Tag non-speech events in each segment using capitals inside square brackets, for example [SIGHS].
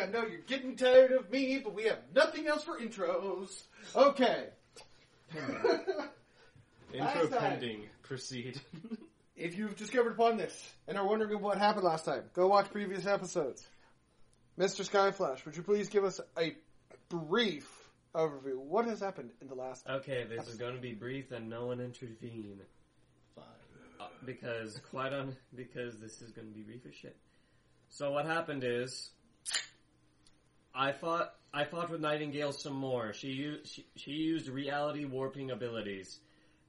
I know you're getting tired of me, but we have nothing else for intros. Okay. Intro [LAUGHS] Last time. pending. Proceed. [LAUGHS] If you've discovered upon this and are wondering what happened last time, go watch previous episodes. Mr. Skyflash, would you please give us a brief overview? What has happened in the last? Okay, this is going to be brief and no one intervene. Fine. Uh, because quite on because this is going to be brief as shit. So what happened is, I fought I fought with Nightingale some more. She used she, she used reality warping abilities.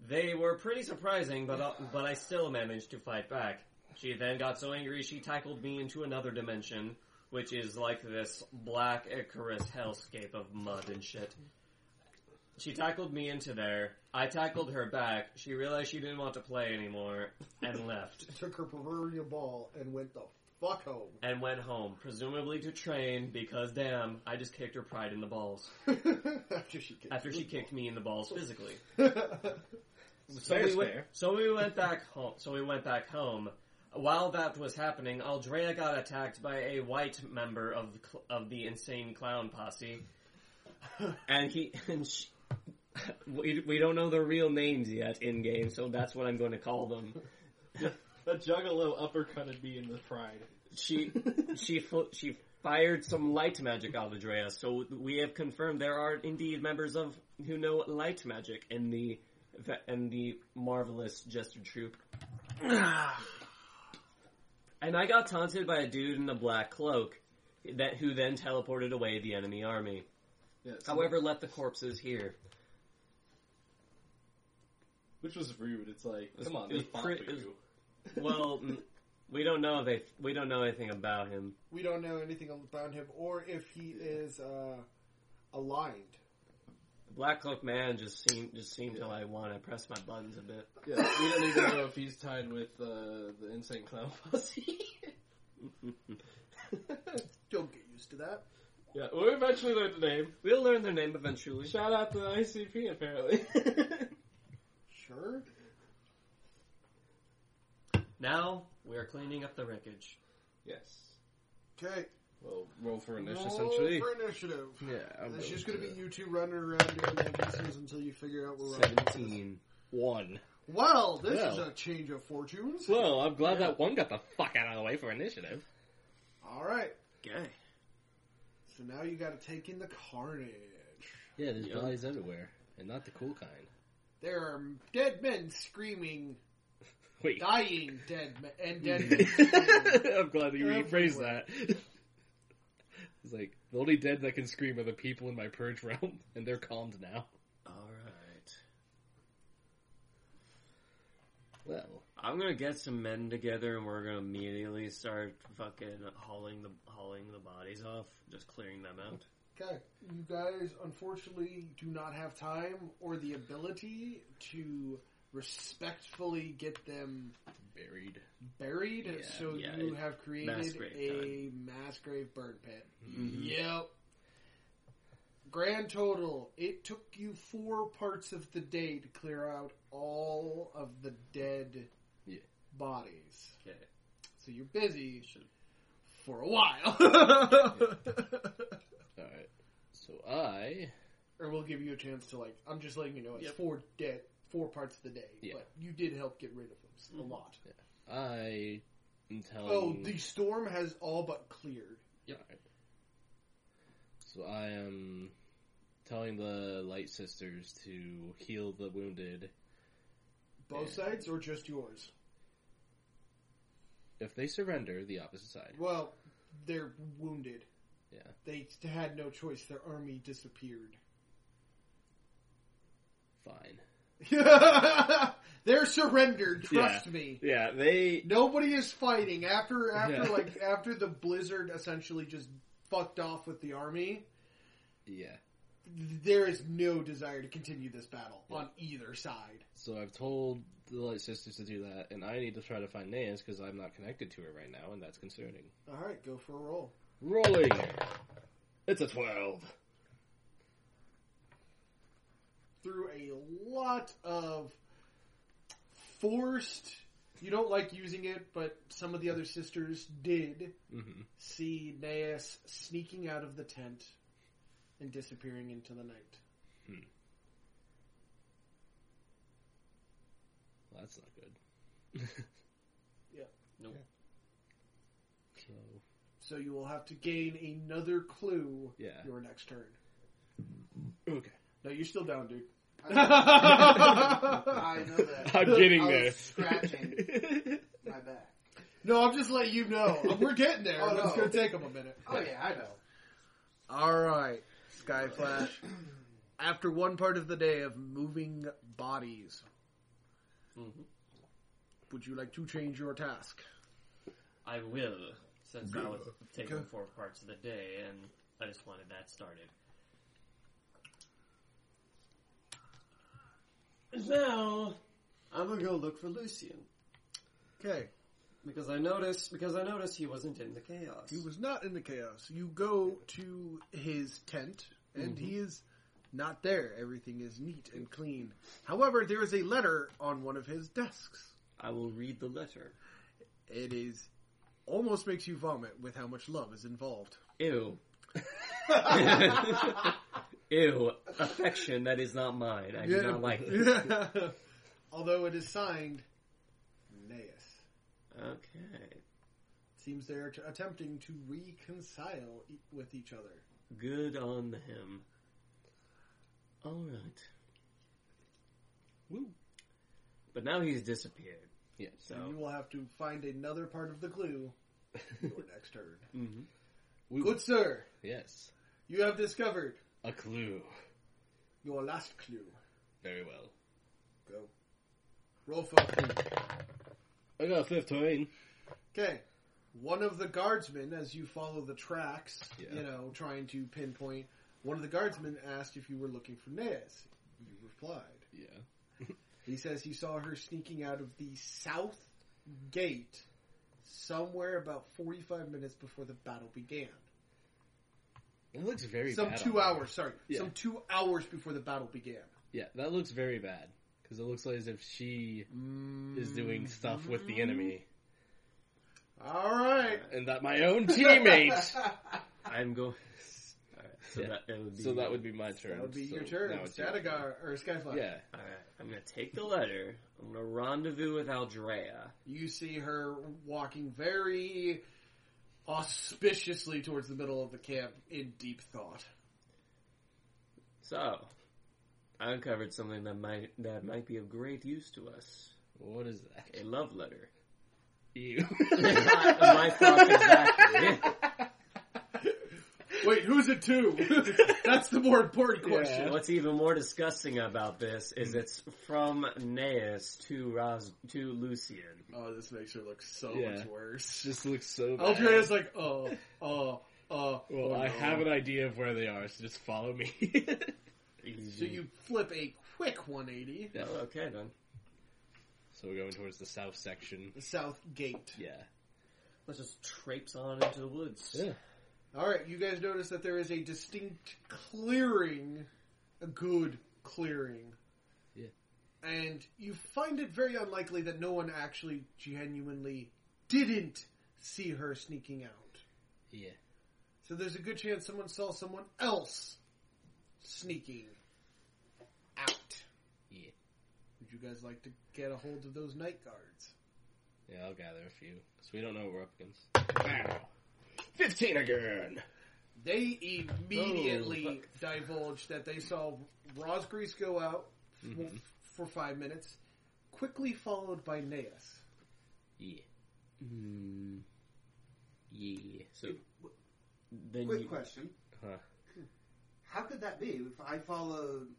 They were pretty surprising, but uh, but I still managed to fight back. She then got so angry she tackled me into another dimension, which is like this black Icarus hellscape of mud and shit. She tackled me into there. I tackled her back. She realized she didn't want to play anymore and left. [LAUGHS] Took her proverbial ball and went the fuck home. and went home, presumably to train because damn, I just kicked her pride in the balls [LAUGHS] After she kicked. after she kicked me in the balls physically. [LAUGHS] So we went. So we went back home. So we went back home. While that was happening, Aldrea got attacked by a white member of the, cl- of the insane clown posse, [LAUGHS] and he and she, we we don't know their real names yet in game, so that's what I'm going to call them. That juggalo uppercutted me in the pride. She she fo- she fired some light magic out of Drea, so we have confirmed there are indeed members of who know light magic in the in the marvelous Jester troop. [SIGHS] and I got taunted by a dude in a black cloak that who then teleported away the enemy army. Yeah, However, left the corpses here. which was rude. It's like, come on, it they was fought pre- for it was-. Well, mm, we don't know if they we don't know anything about him. we don't know anything about him or if he is uh, aligned. The black cloak man just seemed just seemed to like want to press my buttons a bit. Yeah, we don't even know if he's tied with uh, the insane clown [LAUGHS] posse. [LAUGHS] Don't get used to that. yeah, we'll eventually learn the name. We'll learn their name eventually. Shout out to the ICP, apparently. [LAUGHS] Sure. Now we are cleaning up the wreckage. yes. Okay. Well, roll for initiative, Roll essentially. for initiative. Yeah, I'm It's just going going to to be you two running around doing NPCs until you figure out where running. Seventeen. One. Well, this is Well. a change of fortunes. Well, I'm glad Yeah. that one got the fuck out of the way for initiative. All right. Okay. So now you got to take in the carnage. Yeah, there's Yeah. bodies everywhere, and not the cool kind. There are dead men screaming, Wait. dying dead men, and dead [LAUGHS] men. I'm glad that you rephrased that. [LAUGHS] it's like the only dead that can scream are the people in my purge realm, [LAUGHS] and they're calmed now. All right. Well, I'm gonna get some men together and we're gonna immediately start fucking hauling the hauling the bodies off, just clearing them out. Okay, you guys unfortunately do not have time or the ability to respectfully get them buried. buried, Yeah, so yeah, you have created mass a mass grave burn pit. Mhm. Yep. Grand total, it took you four parts of the day to clear out all of the dead Yeah. bodies. Okay. So you're busy Should- for a while. [LAUGHS] Alright. So I. or we'll give you a chance to like. I'm just letting you know it's Yep. four dead, four parts of the day, Yeah. but you did help get rid of them a Mhm. lot. I am telling. Oh, the storm has all but cleared. Alright. So I am telling the Light Sisters to heal the wounded. Both Yeah. sides or just yours? If they surrender, the opposite side. Well, they're wounded. Yeah. They had no choice. Their army disappeared. Fine. [LAUGHS] they're surrendered. Trust Yeah. me. Yeah, they. Nobody is fighting after after Yeah. like after the blizzard essentially just fucked off with the army. Yeah. There is no desire to continue this battle Yeah. on either side. So I've told the Light Sisters to do that, and I need to try to find Nance because I'm not connected to her right now, and that's concerning. All right, go for a roll. Rolling. It's a twelve. Through a lot of forced You don't like using it, but some of the other sisters did hmm see Naeus sneaking out of the tent and disappearing into the night. Well, that's not good. [LAUGHS] Yeah. Nope. So So you will have to gain another clue yeah. your next turn. Okay. No, you're still down, dude. I know that. I'm getting I was there. scratching my back. No, I'm just letting you know. [LAUGHS] We're getting there. Oh, but It's going to take them a minute. Oh yeah, I know. All right, Sky Flash. After one part of the day of moving bodies, Mhm. would you like to change your task? I will, since I was taking Okay. four parts of the day, and I just wanted that started. Now, I'm gonna go look for Lucian Okay, because I noticed because I noticed he wasn't in the chaos. he was not in the chaos. You go to his tent, and he mm-hmm. is not there. Everything is neat and clean. However, there is a letter on one of his desks. I will read the letter. It is almost makes you vomit with how much love is involved. Ew. [LAUGHS] [LAUGHS] Ew. Affection that is not mine. I do not like it. [LAUGHS] Although it is signed Naeus. Okay. Seems they're t- attempting to reconcile e- with each other. Good on him. Alright. Woo. But now he's disappeared. Yes. So, And you will have to find another part of the clue [LAUGHS] your next turn. mhm. Woo. Good sir, Yes. you have discovered A clue. your last clue. Very well. Go. Roll for I got a 15. Okay. One of the guardsmen, as you follow the tracks, Yeah. you know, trying to pinpoint, one of the guardsmen asked if you were looking for Naeus. You replied. Yeah. [LAUGHS] He says he saw her sneaking out of the south gate somewhere about 45 minutes before the battle began. That looks very Some bad. two on hours, sorry. Yeah. Some two hours before the battle began. Yeah, that looks very bad. Because it looks like as if she is doing stuff with the enemy. All right. And that my own teammate. [LAUGHS] I'm going. Alright, so Yeah. that, that would be. so that would be my turn. That would be So your turn. now your turn. Statigar, or Skyfly. Yeah. Alright, I'm gonna take the letter. I'm gonna rendezvous with Aldrea. You see her walking very auspiciously towards the middle of the camp in deep thought. So, I uncovered something that might that might be of great use to us. What is that? A love letter. You. [LAUGHS] My thoughts exactly. [LAUGHS] Wait, who's it to? [LAUGHS] That's the more important question. What's even more disgusting about this is it's from Naeus to Ros to Lucian. Oh, this makes her look so Yeah. much worse. This looks so bad. Aldrea's like, oh, oh, oh. Well, oh, I no. have an idea of where they are, so just follow me. [LAUGHS] So you flip a quick 180. Yeah, okay then. so we're going towards the south section. The south gate. Yeah. Let's just traipse on into the woods. Yeah. All right, you guys notice that there is a distinct clearing, a good clearing. Yeah. And you find it very unlikely that no one actually genuinely didn't see her sneaking out. Yeah. So there's a good chance someone saw someone else sneaking out. Yeah. Would you guys like to get a hold of those night guards? Yeah, I'll gather a few. So we don't know what we're up against. Wow. 15 again! They immediately Oh, divulged that they saw Rosgrease go out f- Mhm. for five minutes, quickly followed by Naeus. Yeah. Hmm. Yeah. So then Quick you, question. Huh. How could that be? If I followed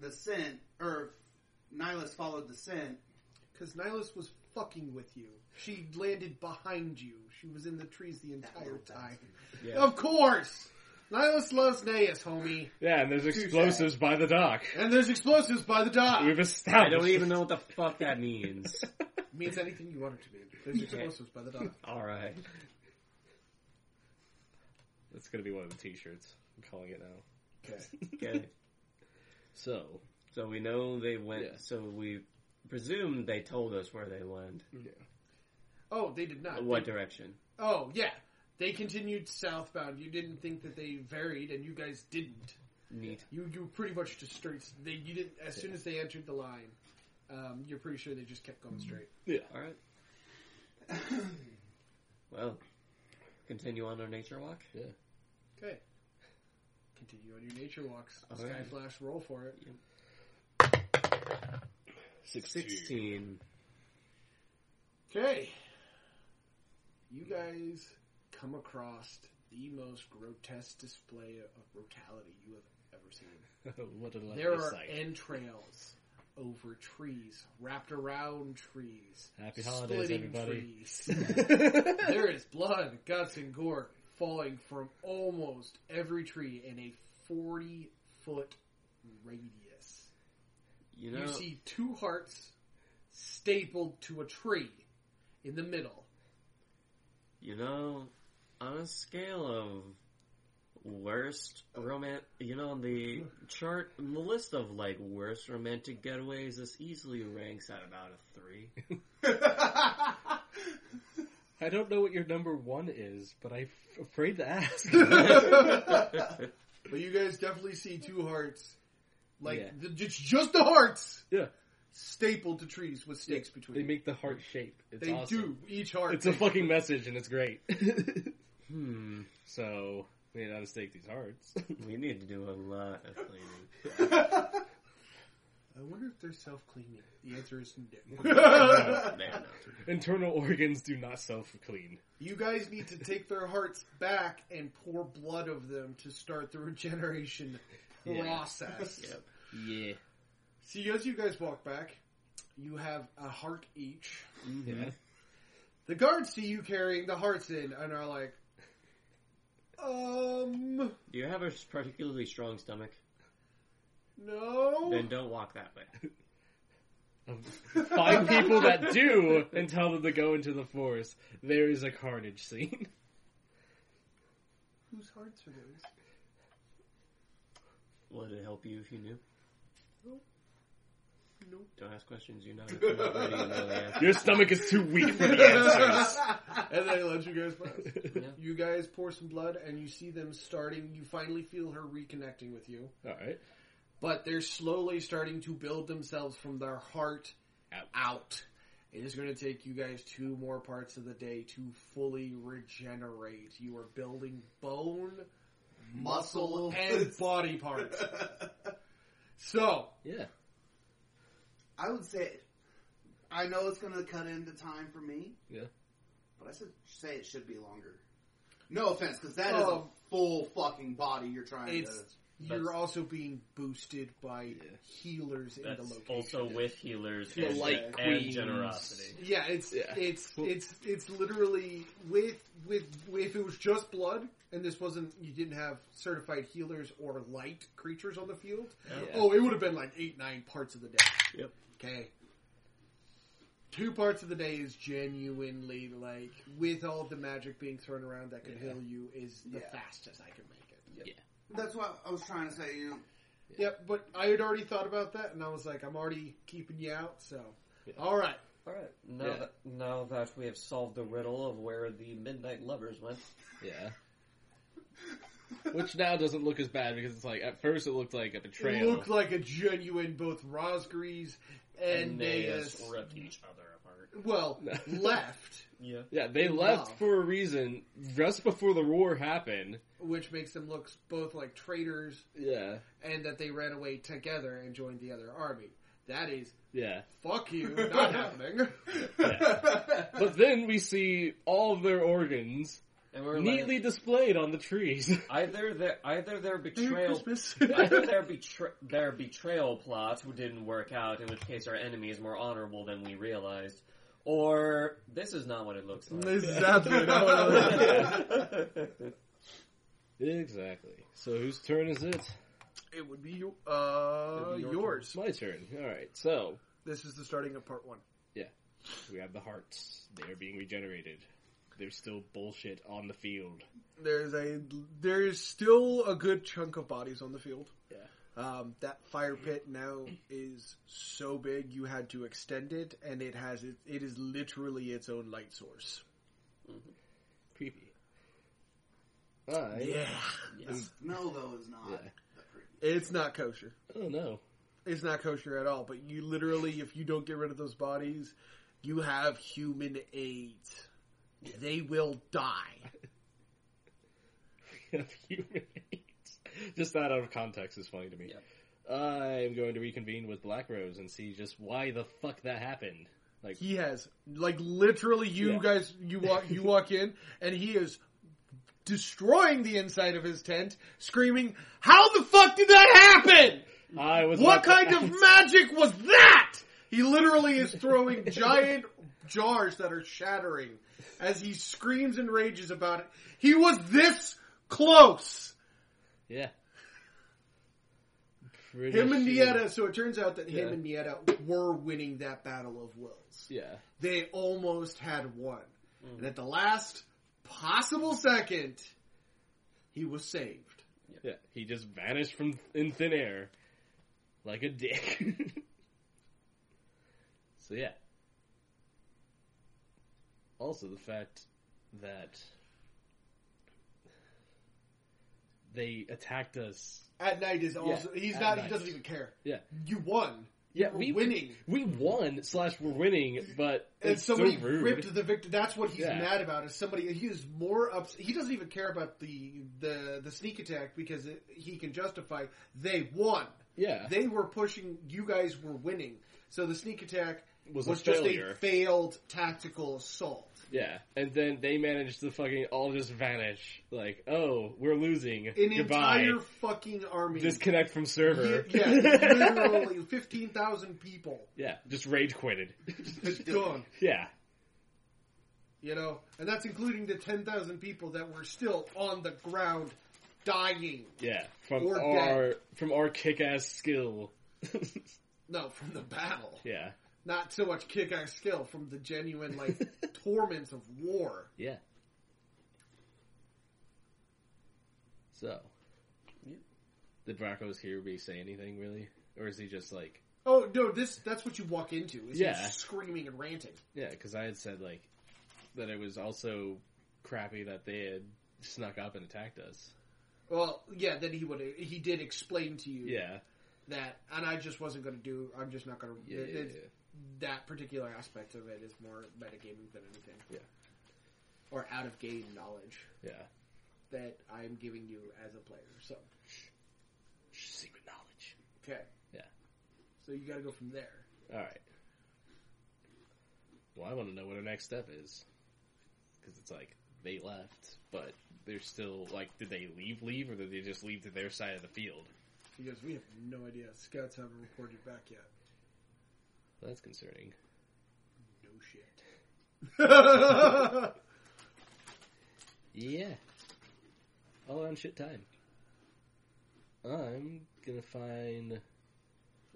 the scent, or if Nihilus followed the scent, Because Nihilus was fucking with you. She landed behind you. She was in the trees the entire time. yeah. Of course! Nihilus loves Naeus, homie. Yeah, and there's explosives by the dock. And there's explosives by the dock. We've established. I established. don't even know what the fuck that means. [LAUGHS] means anything you want it to mean. There's explosives by the dock. All right. That's gonna be one of the t-shirts. I'm calling it now. Okay. [LAUGHS] Okay. So, So we know they went. Yeah. So we presume they told us where they went. Yeah. Oh, they did not. What They- direction? oh, yeah. They continued southbound. You didn't think that they varied, and you guys didn't. Neat. You you pretty much just straight. They you didn't. As soon as they entered the line, um, you're pretty sure they just kept going straight. Yeah. All right. [COUGHS] well, continue on our nature walk. Yeah. Okay. Continue on your nature walks. All Sky right. Flash, roll for it. Sixteen. Okay. You guys come across the most grotesque display of brutality you have ever seen. [LAUGHS] what a There are sight. entrails over trees, wrapped around trees. Happy holidays, splitting everybody. trees. [LAUGHS] [LAUGHS] there is blood, guts, and gore falling from almost every tree in a 40 foot radius. You know, You see two hearts stapled to a tree in the middle. you know, on a scale of worst roman, you know, on the chart, on the list of like worst romantic getaways, this easily ranks at about a three. [LAUGHS] I don't know what your number one is, but I'm afraid to ask. [LAUGHS] [LAUGHS] But you guys definitely see two hearts. Like, Yeah. the, it's just the hearts! Yeah. Stapled to trees with stakes between they make the heart shape. It's They awesome. do, each heart. It's a fucking message, and it's great. [LAUGHS] Hmm. so we need to stake these hearts. [LAUGHS] We need to do a lot of cleaning. I wonder if they're self cleaning. The answer is no. No, no, no. Internal organs do not self-clean. You guys need to take their hearts back and pour blood of them to start the regeneration Yeah. Process. Yep. Yeah. See, as you guys walk back, you have a heart each. Yeah. The guards see you carrying the hearts in and are like, um, Do you have a particularly strong stomach? no. Then don't walk that way. [LAUGHS] Find people that do [LAUGHS] and tell them to go into the forest. There is a carnage scene. Whose hearts are those? Would it help you if you knew? Nope. Don't ask questions you're not, [LAUGHS] you're not ready to know the answer. Your stomach is too weak for the [LAUGHS] answers. and then let you guys pass. Yeah. You guys pour some blood, and you see them starting. You finally feel her reconnecting with you, All right. but they're slowly starting to build themselves from their heart Out. out. It is going to take you guys two more parts of the day to fully regenerate. You are building bone, muscle, Muscle. and [LAUGHS] body parts. [LAUGHS] So, Yeah. I would say, I know it's going to cut into time for me. Yeah. But I should say it should be longer. No offense, because that is Um, a full fucking body you're trying it's to. you're also being boosted by healers in the location. also with healers The and, light and generosity. Yeah, it's Yeah. it's it's it's literally with with if it was just blood and this wasn't you didn't have certified healers or light creatures on the field. Yeah. Oh, it would have been like eight nine parts of the day. Yep. Okay. Two parts of the day is genuinely like with all the magic being thrown around that could Yeah. heal you is the Yeah. fastest I can make it. Yeah. That's what I was trying to say. You know, Yep, but I had already thought about that and I was like, I'm already keeping you out, so Yeah. all right. All right. Now Yeah. that now that we have solved the riddle of where the midnight lovers went, Yeah. Which now doesn't look as bad because it's like at first it looked like a betrayal. It looked like a genuine both Rosgrease and Naeus uh, Naeus. ripped each other apart. Well, [LAUGHS] left, Yeah. yeah, they in left love. for a reason just before the war happened. which makes them look both like traitors Yeah. and that they ran away together and joined the other army. That is, Yeah. fuck you, [LAUGHS] not happening. But then we see all of their organs And we're neatly displayed on the trees. [LAUGHS] either their [LAUGHS] either their betrayal Christmas. either their betra- their betrayal plot didn't work out, in which case our enemy is more honorable than we realized, or this is not what it looks like. this is absolutely not what I was- [LAUGHS] exactly. So whose turn is it? It would be you- uh, be your yours. It's my turn. All right. So This is the starting of part one. Yeah, we have the hearts. They are being regenerated. There's still bullshit on the field. There's a there's still a good chunk of bodies on the field. Yeah. Um, that fire pit now is so big you had to extend it, and it has it. It is literally its own light source. Creepy. I, The smell though is not Yeah. it's not kosher. Oh no. It's not kosher at all. But you literally, if you don't get rid of those bodies, you have human AIDS. They will die. of human AIDS. Just that out of context is funny to me. I'm going to reconvene with Black Rose and see just why the fuck that happened. Like, He has like literally you Yeah. guys you walk you walk in and he is destroying the inside of his tent, screaming, "How the fuck did that happen? I was What kind of magic was that?" He literally is throwing [LAUGHS] giant jars that are shattering as he screams and rages about it. He was this close. Yeah. Pretty Him and Nieta, so it turns out that him and Nieta were winning that battle of wills. Yeah. they almost had won. Mm. And at the last possible second, he was saved. Yeah. He just vanished from in thin air. Like a dick. [LAUGHS] so yeah. Also the fact that they attacked us. At night is also he's not night. he doesn't even care. Yeah. You won. Yeah, We're we winning. We won slash we're winning, but And it's somebody so rude. ripped the victor. That's what he's Yeah. mad about. Is somebody he is more upset. He doesn't even care about the the the sneak attack because it, he can justify they won. Yeah, They were pushing. You guys were winning. So the sneak attack was, was, a just failure. a failed tactical assault. yeah, and then they managed to fucking all just vanish. Like, oh, we're losing. An Goodbye. entire fucking army. Disconnect from server. Yeah, literally [LAUGHS] fifteen thousand people Yeah, just rage quitted. gone. [LAUGHS] yeah, You know, and that's including the ten thousand people that were still on the ground dying. yeah. From our from our kick ass skill. [LAUGHS] No, from the battle. yeah, Not so much kick-ass skill, from the genuine like [LAUGHS] torments of war. yeah. So, Yeah. did Black Rose here be say anything really, or is he just like? Oh no, this—that's what you walk into. Is yeah. screaming and ranting. Yeah, because I had said like that it was also crappy that they had snuck up and attacked us. Well, yeah, then he would he did explain to you Yeah, that, and I just wasn't going to do. I'm just not going to. yeah, yeah, yeah. That particular aspect of it is more metagaming than anything. Yeah. Or out of game knowledge yeah. that I'm giving you as a player. So Secret knowledge. okay. Yeah. So you got to go from there. All right. Well, I want to know what our next step is because it's like they left, but they're still like, did they leave? Leave, or did they just leave to their side of the field? Because we have no idea. Scouts haven't reported back yet. That's concerning. No shit. [LAUGHS] Yeah. All on shit time. I'm gonna find.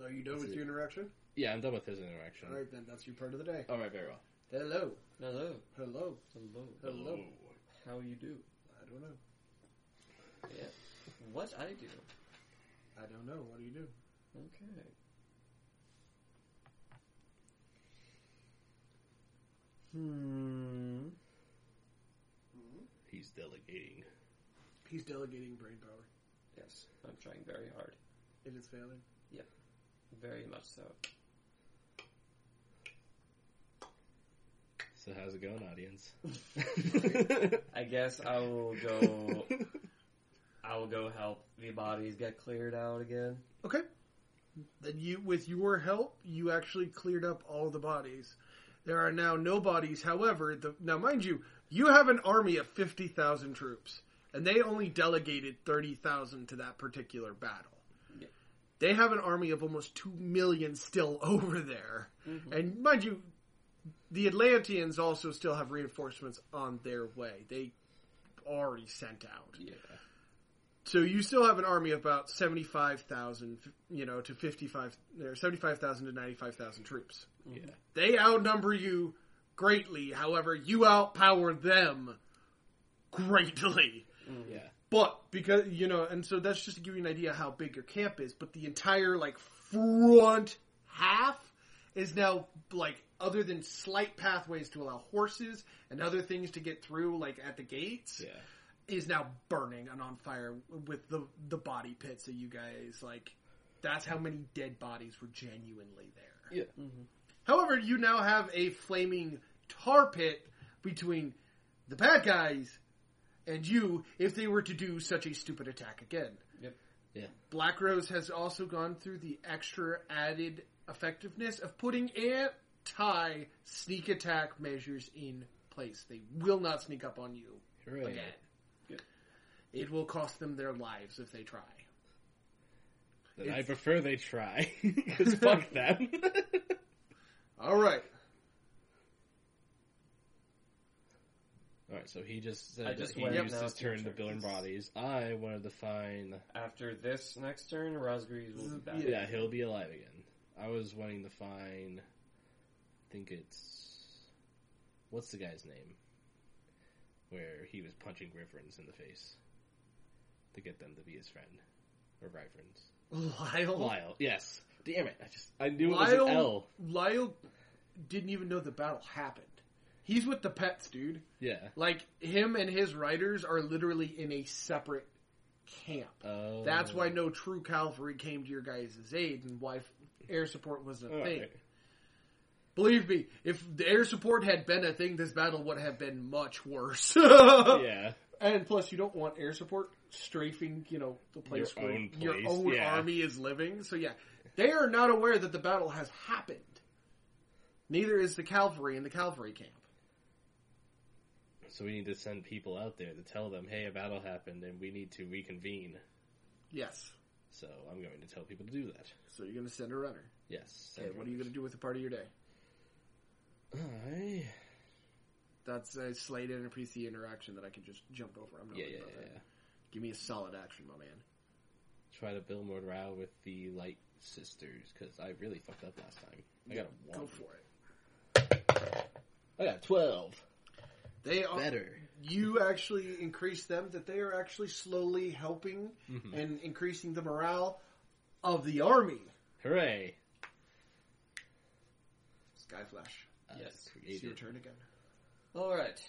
Are you done That's with it. your interaction? Yeah, I'm done with his interaction. All right, then that's your part of the day. All right, very well. Hello, Hello. hello, Hello. hello. How you do? I don't know. Yeah. What I do? I don't know. What do you do? Okay. Hmm. He's delegating. He's delegating brain power. Yes, I'm trying very hard. It is failing. Yeah. Very much so. So how's it going, audience? [LAUGHS] I guess I will go. I will go help the bodies get cleared out again. Okay. Then you, with your help, you actually cleared up all the bodies. There are now no bodies. However, the, now mind you, you have an army of fifty thousand troops, and they only delegated thirty thousand to that particular battle. Yeah. They have an army of almost two million still [LAUGHS] over there, mm-hmm. and mind you, the Atlanteans also still have reinforcements on their way. They already sent out. Yeah. So you still have an army of about seventy five thousand, you know, to fifty five, or seventy five thousand to ninety five thousand troops. Mm-hmm. yeah. They outnumber you greatly. However, you outpower them greatly. Mm-hmm. Yeah. But because you know, and so that's just to give you an idea how big your camp is. But the entire like front half is now like other than slight pathways to allow horses and other things to get through, like at the gates, Yeah. is now burning and on fire with the the body pits that you guys like. That's how many dead bodies were genuinely there. Yeah. Mm-hmm. However, you now have a flaming tar pit between the bad guys and you if they were to do such a stupid attack again. Yep. Yeah. Black Rose has also gone through the extra added effectiveness of putting anti sneak attack measures in place. They will not sneak up on you Hooray. again. It will cost them their lives if they try. I prefer they try. [LAUGHS] Because [LAUGHS] fuck them. [LAUGHS] All right. Alright, so he just said I that just he went used now his to turn to turn. burn bodies. I wanted to find. After this next turn, Rosgreaves will be back. Yeah. Yeah, he'll be alive again. I was wanting to find. I think it's. What's the guy's name? Where he was punching Griffins in the face to get them to be his friend or Griffins. Lyle. Lyle, yes. Damn it! I just I knew it was an L. Lyle didn't even know the battle happened. He's with the pets, dude. Yeah. Like him and his riders are literally in a separate camp. Oh. That's why no true cavalry came to your guys' aid and why air support was a All thing. right. Believe me, if the air support had been a thing, this battle would have been much worse. [LAUGHS] Yeah. And plus, you don't want air support strafing, you know, the place Your where own your own yeah. army is living. So yeah, they are not aware that the battle has happened. Neither is the cavalry in the cavalry camp. So we need to send people out there to tell them, hey, a battle happened and we need to reconvene. Yes. So I'm going to tell people to do that. So you're going to send a runner. Yes. Okay, what are you going to do with the part of your day? I... That's a slate NPC interaction that I can just jump over. I'm not Yeah, yeah, yeah. Give me a solid action, my man. Try to build morale with the Light Sisters because I really fucked up last time. I got a one. Go for it. I got twelve. They are Better. you actually increase them that they are actually slowly helping Mhm. and increasing the morale of the army. Hooray! Skyflash. Uh, Yes. It's your turn again. Alright.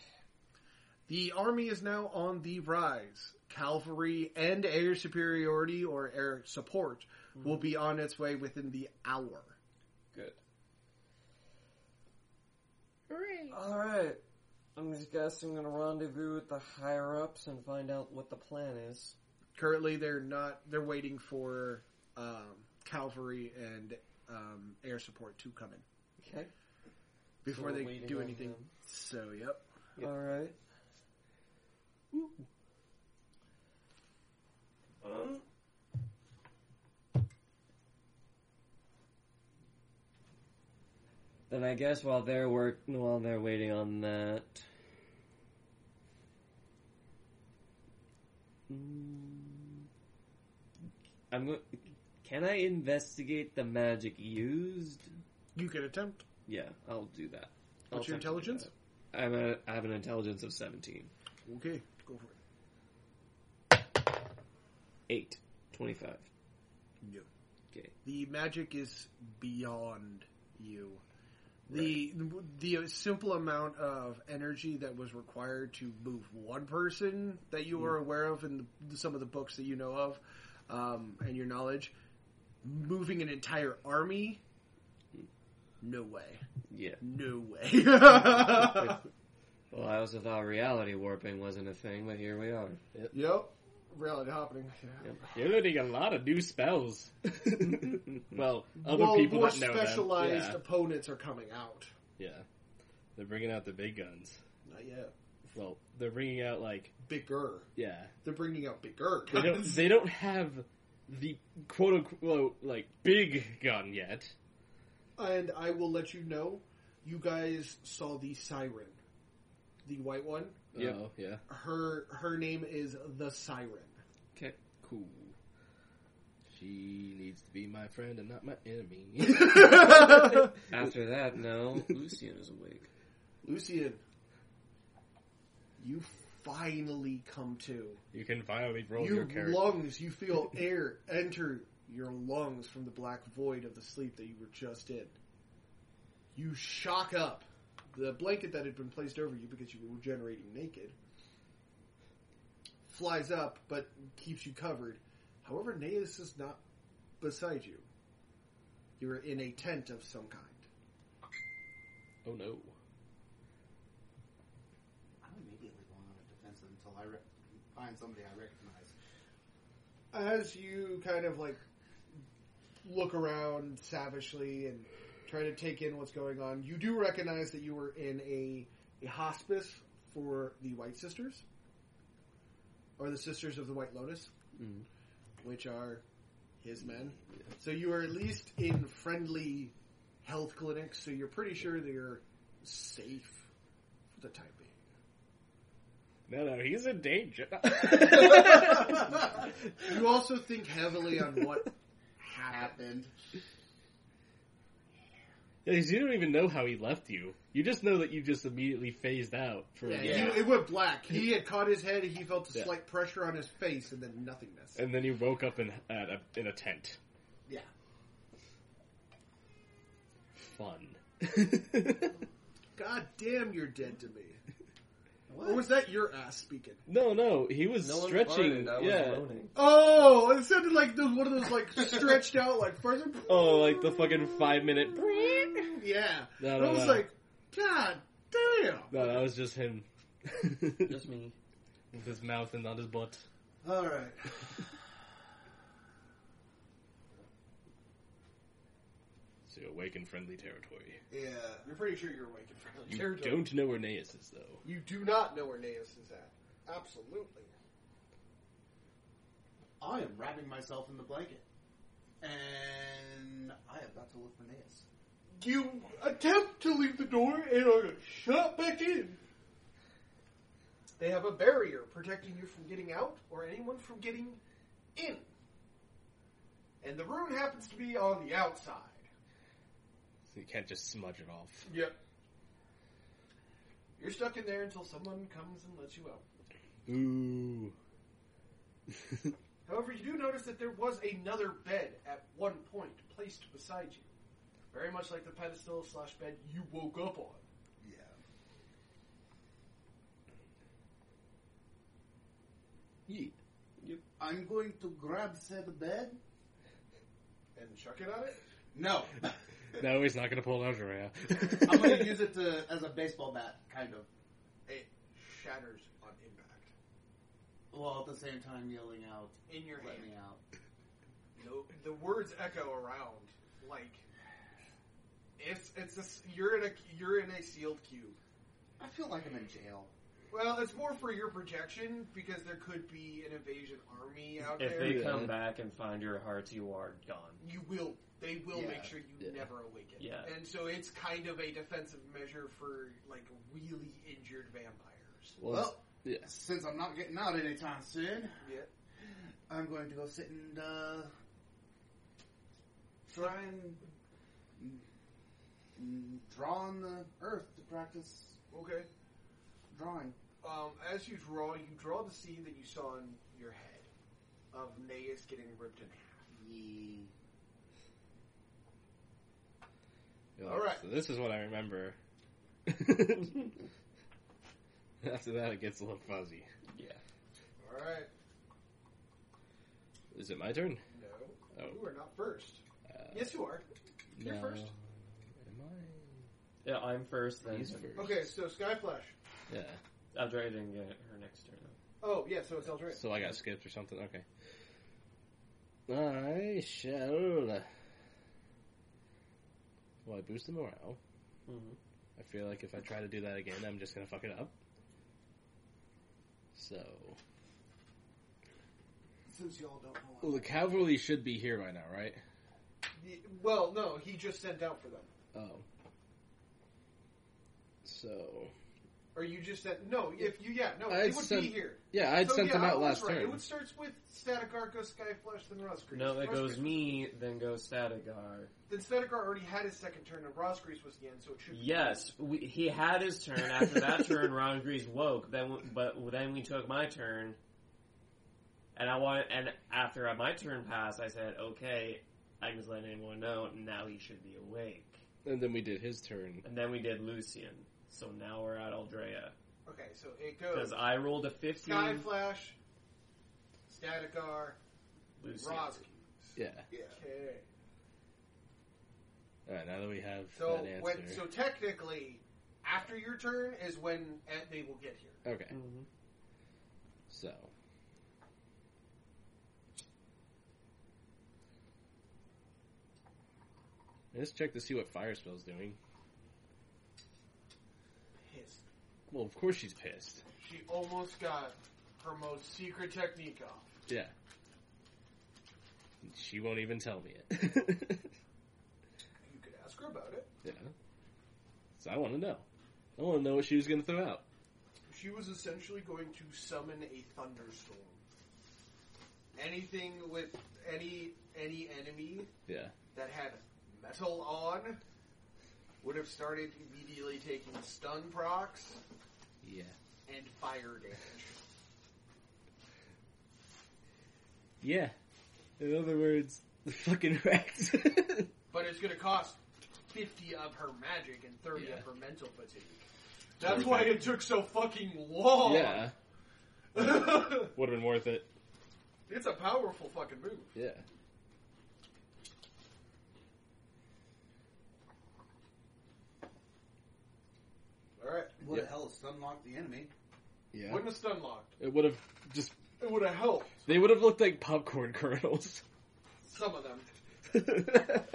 The army is now on the rise. Cavalry and air superiority or air support will be on its way within the hour. Good. Hooray! Alright. I'm just guessing I'm gonna rendezvous with the higher ups and find out what the plan is. Currently, they're not. They're waiting for um, cavalry and um, air support to come in Okay. before So they do anything. So, yep. Alright. Um, then I guess while they're work while they're waiting on that, Mm, I'm go- Can I investigate the magic used? You can attempt. Yeah, I'll do that. I'll What's your to do intelligence? I'm a, I have an intelligence of 17. Okay, go for it. 8. 25. No. Okay. The magic is beyond you. The the simple amount of energy that was required to move one person that you are aware of in the, some of the books that you know of, um, and your knowledge, moving an entire army, no way, Yeah. no way. [LAUGHS] Well, I also thought reality warping wasn't a thing, but here we are. yep, reality happening. You're learning a lot of new spells. [LAUGHS] well, other well, people more that know specialized them. opponents are coming out. Yeah. yeah, they're bringing out the big guns. Not yet. Well, they're bringing out like Bigger. yeah. They're bringing out bigger. They don't. They don't have the quote unquote like big gun yet. And I will let you know, you guys saw the siren, the white one. Yep. Oh, yeah. Her her name is the siren. Okay. Cool. She needs to be my friend and not my enemy. [LAUGHS] After that, no, Lucian is awake. Lucian, you finally come to. You can finally roll your Your character. lungs, you feel [LAUGHS] air enter your lungs from the black void of the sleep that you were just in. You shock up. The blanket that had been placed over you because you were regenerating naked flies up but keeps you covered. However, Naeus is not beside you. You're in a tent of some kind. oh no. I'm immediately going on a defensive until I re- find somebody I recognize. as you kind of like look around savagely and try to take in what's going on, you do recognize that you were in a, a hospice for the White Sisters, or the Sisters of the White Lotus, Mhm. which are his men. So you are at least in friendly health clinics, so you're pretty sure that you're safe for the time being. No, no, he's in danger. [LAUGHS] [LAUGHS] You also think heavily on what happened. Happened. Yeah, 'cause you don't even know how he left you. You just know that you just immediately phased out for Yeah, Yeah. He, it went black. He had caught his head. He felt a Yeah. slight pressure on his face, and then nothingness. and then you woke up in at a, in a tent. Yeah. Fun. [LAUGHS] God damn, you're dead to me. What? Or was that your ass speaking? no, no, he was No one stretching. farted, I was yeah. moaning. Oh, it sounded like those, one of those like stretched out like further. Oh, like the fucking five minute. Yeah. No, I was no. like, God damn. No, that was just him. Just me. [LAUGHS] With his mouth and not his butt. All right. [LAUGHS] So you awaken friendly territory. Yeah, you're pretty sure you're awake in front of You territory. don't know where Naeus is, though. You do not know where Naeus is at. Absolutely. I am wrapping myself in the blanket. And I have got to look for Naeus. You attempt to leave the door and are shut back in. They have a barrier protecting you from getting out or anyone from getting in. And the rune happens to be on the outside. So you can't just smudge it off. Yep. You're stuck in there until someone comes and lets you out. Ooh. [LAUGHS] However, you do notice that there was another bed at one point placed beside you. Very much like the pedestal slash bed you woke up on. Yeah. Yeet. I'm going to grab said bed. And chuck it on it? No. [LAUGHS] No, he's not gonna pull an Andrea. I'm going [LAUGHS] to use it to as a baseball bat, kind of. It shatters on impact. While at the same time yelling out, In your let hand. me out. No, the words echo around like it's it's a, s- you're in a you're in a sealed cube. I feel like I'm in jail. Well, it's more for your projection because there could be an invasion army out there. If there. they Yeah. come back and find your hearts, you are gone. you will they will Yeah. make sure you Yeah. never awaken. Yeah. And so it's kind of a defensive measure for like really injured vampires. Well, yeah. since I'm not getting out anytime soon, Yeah. I'm going to go sit and uh, try and mm, draw on the earth to practice Okay. drawing. Um, as you draw, you draw the scene that you saw in your head of Naeus getting ripped in half. Ye- You're All right. So this is what I remember. [LAUGHS] After that, it gets a little fuzzy. Yeah. All right. Is it my turn? No, Oh. you are not first. Uh, Yes, you are. You're no. first. Am I? Yeah, I'm first, then. He's first. Okay, so Skyflash. Yeah. Eldra didn't get her next turn. though. Oh, yeah, so it's Eldred. So I got skipped or something. Okay. I shall. Well, I boost the morale. Mhm. I feel like if I try to do that again, I'm just gonna fuck it up. So, Since y'all don't know. well, the cavalry should be here by now, right? Y- Well, no, he just sent out for them. Oh. So, Or you just said no? If you yeah no, I'd it would sent- be here. Yeah, I'd So, sent yeah, them I out was last right. turn. It would start with Statigar, goes Skyflash, then Rosgrease. No, it goes me, then goes Statigar. Then Statigar already had his second turn, and Rosgrease was the end, so it should. be- Yes, we, he had his turn. After that [LAUGHS] turn, Ron Grease woke. Then, but then we took my turn, and I wanted. And after my turn passed, I said, "Okay, I can just let anyone know. Now he should be awake." And then we did his turn. And then we did Lucian. So now we're at Aldrea Okay, so it goes because I rolled a fifteen. Skyflash, Statigar, Lucian. Rosgrease. Yeah. Okay. Alright, now that we have So that answer. when so technically, after your turn is when uh, they will get here. Okay. Mhm. So. Let's check to see what Fire Spell's doing. Pissed. Well, of course she's pissed. She almost got her most secret technique off. Yeah. She won't even tell me it. You could ask her about it. yeah. So I want to know. I want to know what she was going to throw out. She was essentially going to summon a thunderstorm. Anything with any any enemy Yeah. that had metal on would have started immediately taking stun procs Yeah. and fire damage. Yeah. In other words, the fucking Rex. [LAUGHS] But it's going to cost 50 of her magic and 30 Yeah. of her mental fatigue. That's why it took so fucking long. yeah. [LAUGHS] Would have been worth it. it's a powerful fucking move. Yeah. Alright. What Yeah. the hell is unlock the enemy? Yeah. Wouldn't have stun locked. It would have just. It would have helped. They would have looked like popcorn [LAUGHS] kernels. Some of them. [LAUGHS]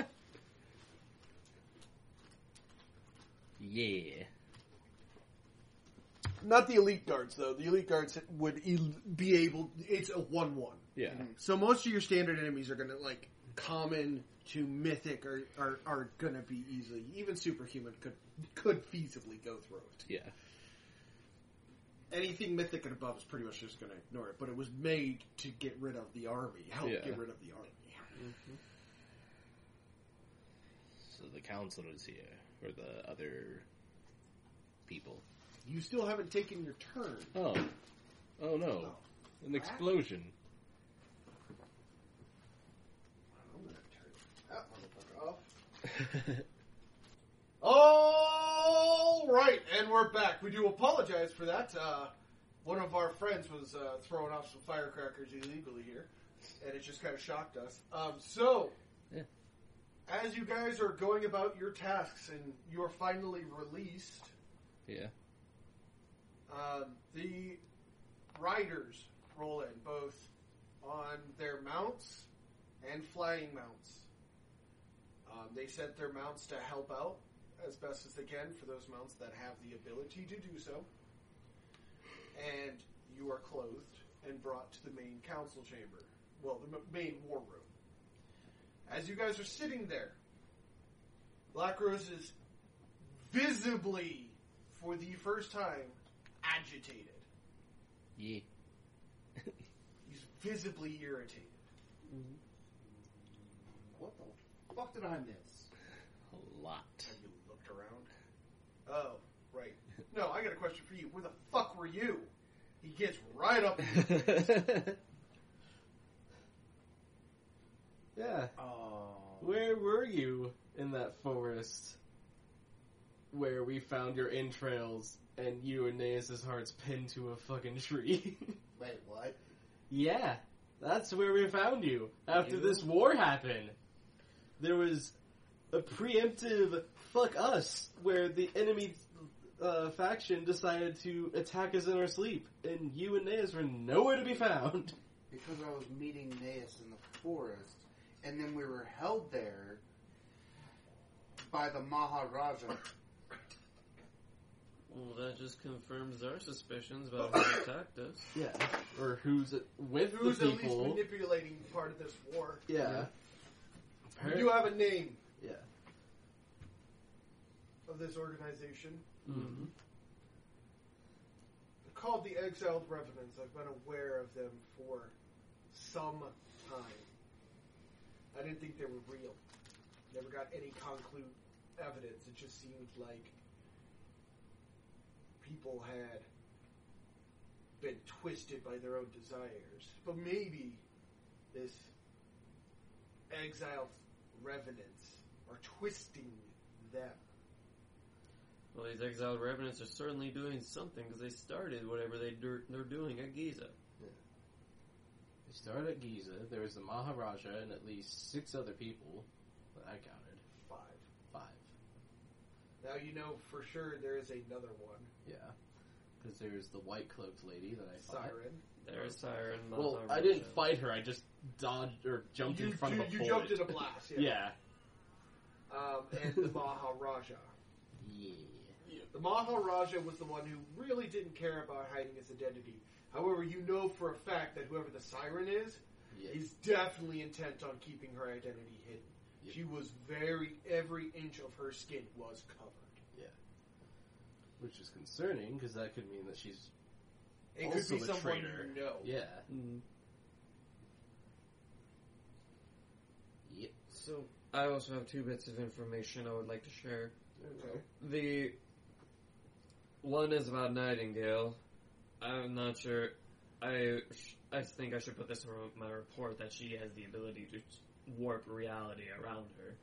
yeah. Not the elite guards, though. The elite guards would be able. It's a one-one. Yeah. So most of your standard enemies are going to like common to mythic are are, are going to be easily. Even superhuman could could feasibly go through it. Yeah. Anything mythic and above is pretty much just going to ignore it. But it was made to get rid of the army. Help Yeah. get rid of the army. Mm-hmm. So the council is here, or the other people. You still haven't taken your turn. Oh. Oh no. Oh. An explosion. I'm going to turn that motherfucker off. [LAUGHS] All right, and we're back. We do apologize for that. Uh, one of our friends was uh, throwing off some firecrackers illegally here, and it just kind of shocked us. Um, so, Yeah. as you guys are going about your tasks and you are finally released, yeah. um, the riders roll in both on their mounts and flying mounts. Um, they set their mounts to help out as best as they can for those mounts that have the ability to do so. And you are clothed and brought to the main council chamber. Well, the m- main war room. As you guys are sitting there, Black Rose is visibly, for the first time, agitated. Yeah. He's visibly irritated. The fuck did I miss? A lot. Have you looked around? Oh, right. No, I got a question for you. Where the fuck were you? He gets right up. [LAUGHS] Yeah. Oh. Where were you in that forest where we found your entrails and you and Naeus' hearts pinned to a fucking tree? [LAUGHS] Wait, what? yeah, that's where we found you after You? this war happened. There was a preemptive fuck us where the enemy uh, faction decided to attack us in our sleep, and you and Naeus were nowhere to be found. [LAUGHS] Because I was meeting Naeus in the forest, and then we were held there by the Maharaja. Well, that just confirms our suspicions about who [COUGHS] attacked us. Yeah, or who's with Who's the at least people? manipulating part of this war? yeah. You do have a name Yeah. of this organization. Mhm. called the Exiled Revenants. I've been aware of them for some time. I didn't think they were real. Never got any concrete evidence. It just seemed like people had been twisted by their own desires. But maybe this exiled revenants are twisting them. Well, these exiled revenants are certainly doing something because they started whatever they dur- they're doing at Giza. They started at Giza. There was the Maharaja and at least six other people that I counted. Five. Five. Now you know for sure there is another one. Yeah. Because there's the white cloaked lady that I fought. Siren. There's Siren. Well, I didn't fight her. I just dodged or jumped you, in front you, of a you bullet. jumped in a blast. Yeah. [LAUGHS] yeah. Um, and the Maharaja. Yeah. The Maharaja was the one who really didn't care about hiding his identity. However, you know for a fact that whoever the Siren is, Yeah. is definitely intent on keeping her identity hidden. Yeah. She was very every inch of her skin was covered. Yeah. Which is concerning because that could mean that she's It Also could be the someone traitor. you know. yeah. Mm. Yep. So I also have two bits of information I would like to share. Okay. The one is about Nightingale. I'm not sure. I I think I should put this in my report that she has the ability to warp reality around her.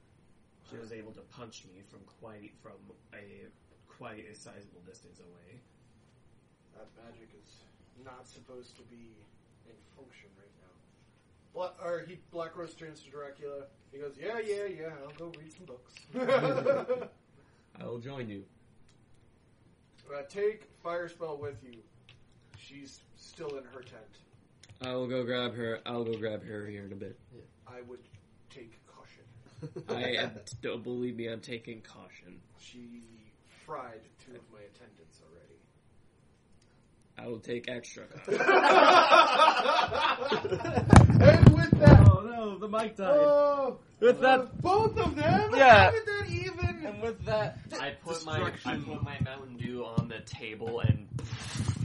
She was able to punch me from quite from a quite a sizable distance away. That magic is not supposed to be in function right now. Black, or he Black Rose turns to Dracula. He goes, "Yeah, yeah, yeah. I'll go read some books." [LAUGHS] I will join you. uh, take fire spell with you. She's still in her tent. I will go grab her. I'll go grab her here in a bit. I would take caution. [LAUGHS] I am, don't believe me. I'm taking caution. She fried two of my attendants already. I will take extra. [LAUGHS] and with that, Oh no, the mic died. oh, With that- uh, both of them. Yeah. How did that even? And with that, I put my I put my Mountain Dew on the table, and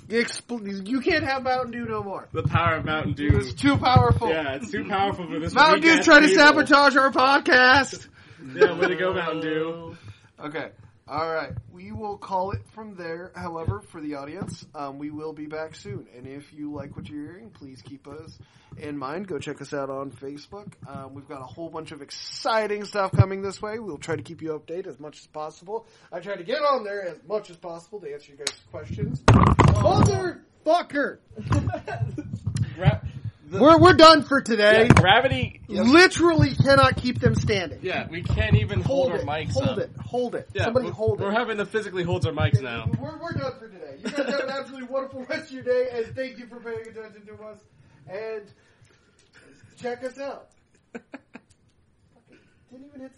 Expl- you can't have Mountain Dew no more. The power of Mountain Dew. It's too powerful. Yeah, it's too powerful for this. Mountain weak-ass Dew's trying to sabotage our podcast. Yeah, way to go, Mountain Dew. Okay. All right. We will call it from there. However, for the audience, um, we will be back soon. And if you like what you're hearing, please keep us in mind. Go check us out on Facebook. Um, we've got a whole bunch of exciting stuff coming this way. We'll try to keep you updated as much as possible. I try to get on there as much as possible to answer you guys' questions. Motherfucker! [LAUGHS] the- We're, we're done for today. yeah, gravity. Literally cannot keep them standing. Yeah, we can't even hold, Hold our mics Hold up. it. Hold it. Yeah, Somebody hold it. We're having to physically hold our mics now. We're, we're done for today. You guys have an absolutely wonderful rest of your day, and thank you for paying attention to us. And check us out. [LAUGHS] Didn't even hit